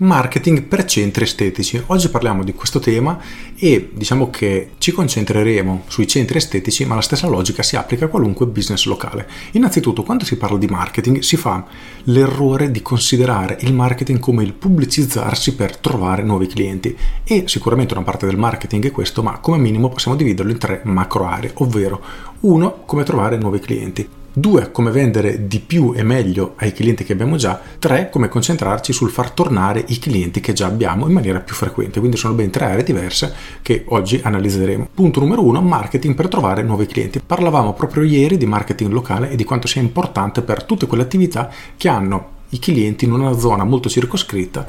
Marketing per centri estetici. Oggi parliamo di questo tema e diciamo che ci concentreremo sui centri estetici, ma la stessa logica si applica a qualunque business locale. Innanzitutto, quando si parla di marketing, si fa l'errore di considerare il marketing come il pubblicizzarsi per trovare nuovi clienti e sicuramente una parte del marketing è questo, ma come minimo possiamo dividerlo in tre macro aree, ovvero uno, come trovare nuovi clienti. 2. Come vendere di più e meglio ai clienti che abbiamo già. 3. Come concentrarci sul far tornare i clienti che già abbiamo in maniera più frequente. Quindi sono ben tre aree diverse che oggi analizzeremo. Punto numero 1. Marketing per trovare nuovi clienti. Parlavamo proprio ieri di marketing locale e di quanto sia importante per tutte quelle attività che hanno i clienti in una zona molto circoscritta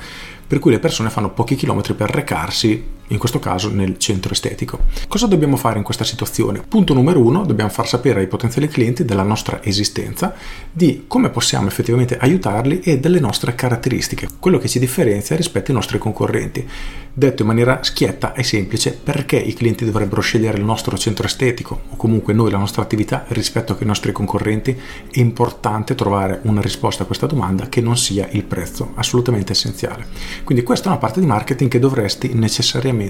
per cui le persone fanno pochi chilometri per recarsi, in questo caso nel centro estetico. Cosa dobbiamo fare in questa situazione? Punto numero uno, dobbiamo far sapere ai potenziali clienti della nostra esistenza, di come possiamo effettivamente aiutarli e delle nostre caratteristiche, quello che ci differenzia rispetto ai nostri concorrenti. Detto in maniera schietta e semplice, perché i clienti dovrebbero scegliere il nostro centro estetico o comunque noi la nostra attività rispetto ai nostri concorrenti? È importante trovare una risposta a questa domanda che non sia il prezzo, assolutamente essenziale. Quindi questa è una parte di marketing che dovresti necessariamente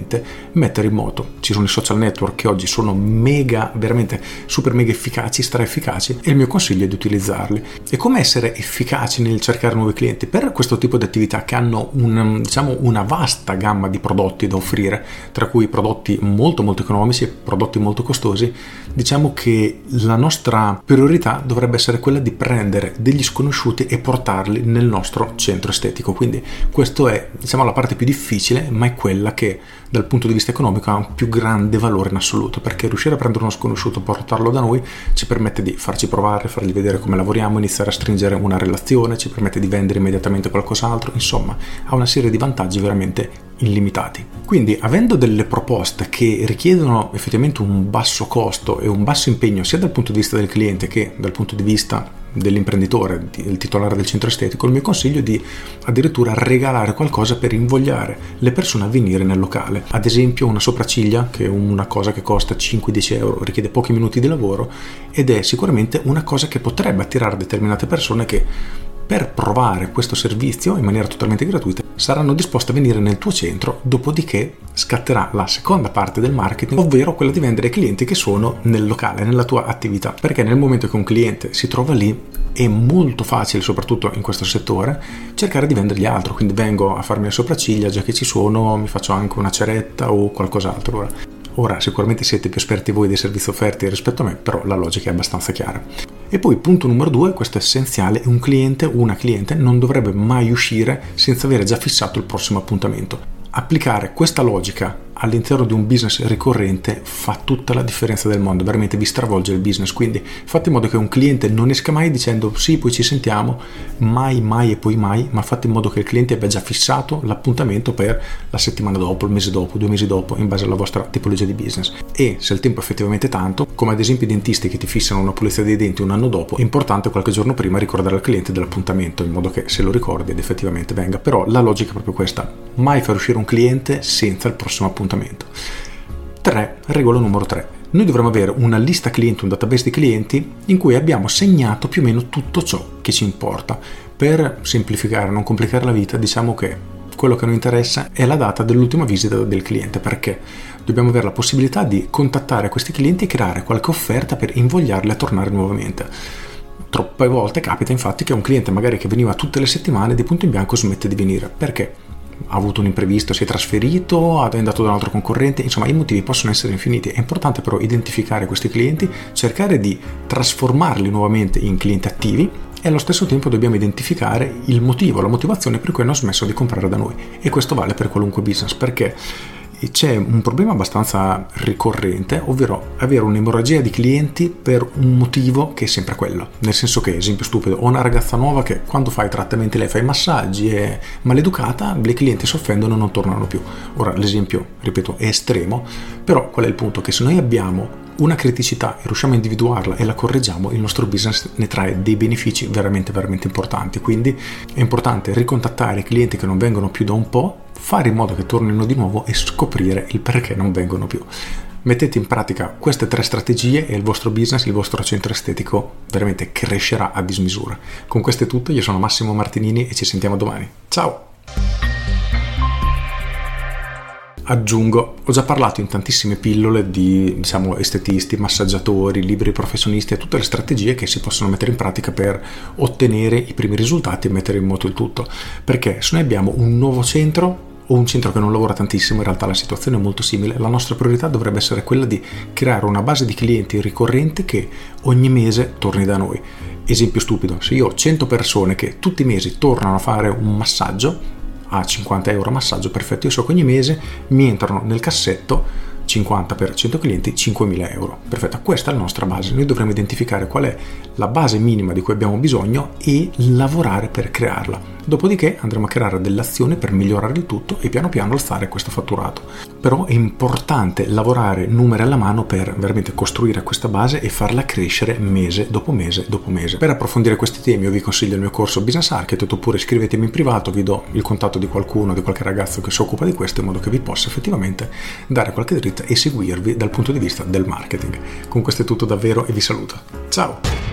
mettere in moto. Ci sono i social network che oggi sono mega, veramente super mega efficaci, stra efficaci e il mio consiglio è di utilizzarli. E come essere efficaci nel cercare nuovi clienti? Per questo tipo di attività che hanno un, diciamo, una vasta gamma di prodotti da offrire, tra cui prodotti molto molto economici e prodotti molto costosi, diciamo che la nostra priorità dovrebbe essere quella di prendere degli sconosciuti e portarli nel nostro centro estetico. Quindi questo è diciamo, la parte più difficile, ma è quella che dal punto di vista economico ha un più grande valore in assoluto, perché riuscire a prendere uno sconosciuto e portarlo da noi ci permette di farci provare, fargli vedere come lavoriamo, iniziare a stringere una relazione, ci permette di vendere immediatamente qualcos'altro, insomma ha una serie di vantaggi veramente illimitati. Quindi avendo delle proposte che richiedono effettivamente un basso costo e un basso impegno sia dal punto di vista del cliente che dal punto di vista dell'imprenditore, del titolare del centro estetico, il mio consiglio è di addirittura regalare qualcosa per invogliare le persone a venire nel locale. Ad esempio una sopracciglia, che è una cosa che costa 5-10 euro, richiede pochi minuti di lavoro ed è sicuramente una cosa che potrebbe attirare determinate persone che per provare questo servizio in maniera totalmente gratuita saranno disposte a venire nel tuo centro, dopodiché scatterà la seconda parte del marketing, ovvero quella di vendere ai clienti che sono nel locale, nella tua attività. Perché nel momento che un cliente si trova lì è molto facile, soprattutto in questo settore, cercare di vendergli altro. Quindi vengo a farmi le sopracciglia, già che ci sono, mi faccio anche una ceretta o qualcos'altro. Ora, ora sicuramente siete più esperti voi dei servizi offerti rispetto a me, però la logica è abbastanza chiara. E poi punto numero due, questo è essenziale, un cliente o una cliente non dovrebbe mai uscire senza avere già fissato il prossimo appuntamento. Applicare questa logica all'interno di un business ricorrente fa tutta la differenza del mondo, veramente vi stravolge il business, quindi fate in modo che un cliente non esca mai dicendo sì, poi ci sentiamo, mai, mai e poi mai, ma fate in modo che il cliente abbia già fissato l'appuntamento per la settimana dopo, il mese dopo, due mesi dopo, in base alla vostra tipologia di business. E se il tempo è effettivamente tanto, come ad esempio i dentisti che ti fissano una pulizia dei denti un anno dopo, è importante qualche giorno prima ricordare al cliente dell'appuntamento, in modo che se lo ricordi ed effettivamente venga. Però la logica è proprio questa, mai far uscire un cliente senza il prossimo appuntamento appuntamento. 3. Regola numero 3. Noi dovremmo avere una lista clienti, un database di clienti in cui abbiamo segnato più o meno tutto ciò che ci importa. Per semplificare, non complicare la vita, diciamo che quello che a noi interessa è la data dell'ultima visita del cliente perché dobbiamo avere la possibilità di contattare questi clienti e creare qualche offerta per invogliarli a tornare nuovamente. Troppe volte capita infatti che un cliente magari che veniva tutte le settimane di punto in bianco smette di venire perché ha avuto un imprevisto, si è trasferito, è andato da un altro concorrente, insomma i motivi possono essere infiniti. È importante però identificare questi clienti, cercare di trasformarli nuovamente in clienti attivi e allo stesso tempo dobbiamo identificare il motivo, la motivazione per cui hanno smesso di comprare da noi. E questo vale per qualunque business perché c'è un problema abbastanza ricorrente, ovvero avere un'emorragia di clienti per un motivo che è sempre quello. Nel senso che, esempio stupido, ho una ragazza nuova che quando fa i trattamenti lei fa i massaggi, è maleducata, i clienti si offendono e non tornano più. Ora l'esempio, ripeto, è estremo, però qual è il punto? Che se noi abbiamo una criticità e riusciamo a individuarla e la correggiamo, il nostro business ne trae dei benefici veramente, veramente importanti. Quindi è importante ricontattare i clienti che non vengono più da un po', fare in modo che tornino di nuovo e scoprire il perché non vengono più. Mettete in pratica queste tre strategie e il vostro business, il vostro centro estetico veramente crescerà a dismisura. Con questo è tutto, io sono Massimo Martinini e ci sentiamo domani. Ciao! Aggiungo, ho già parlato in tantissime pillole di diciamo, estetisti, massaggiatori, libri professionisti e tutte le strategie che si possono mettere in pratica per ottenere i primi risultati e mettere in moto il tutto. Perché se noi abbiamo un nuovo centro o un centro che non lavora tantissimo, in realtà la situazione è molto simile, la nostra priorità dovrebbe essere quella di creare una base di clienti ricorrenti che ogni mese torni da noi. Esempio stupido, se io ho 100 persone che tutti i mesi tornano a fare un massaggio, a 50 euro massaggio, perfetto, io so che ogni mese mi entrano nel cassetto 50 per 100 clienti 5.000 euro. Perfetto, questa è la nostra base. Noi dovremo identificare qual è la base minima di cui abbiamo bisogno e lavorare per crearla. Dopodiché andremo a creare delle azioni per migliorare il tutto e piano piano alzare questo fatturato. Però è importante lavorare numeri alla mano per veramente costruire questa base e farla crescere mese dopo mese dopo mese. Per approfondire questi temi io vi consiglio il mio corso Business Architect oppure scrivetemi in privato, vi do il contatto di qualcuno, di qualche ragazzo che si occupa di questo in modo che vi possa effettivamente dare qualche dritta e seguirvi dal punto di vista del marketing. Con questo è tutto davvero e vi saluto. Ciao!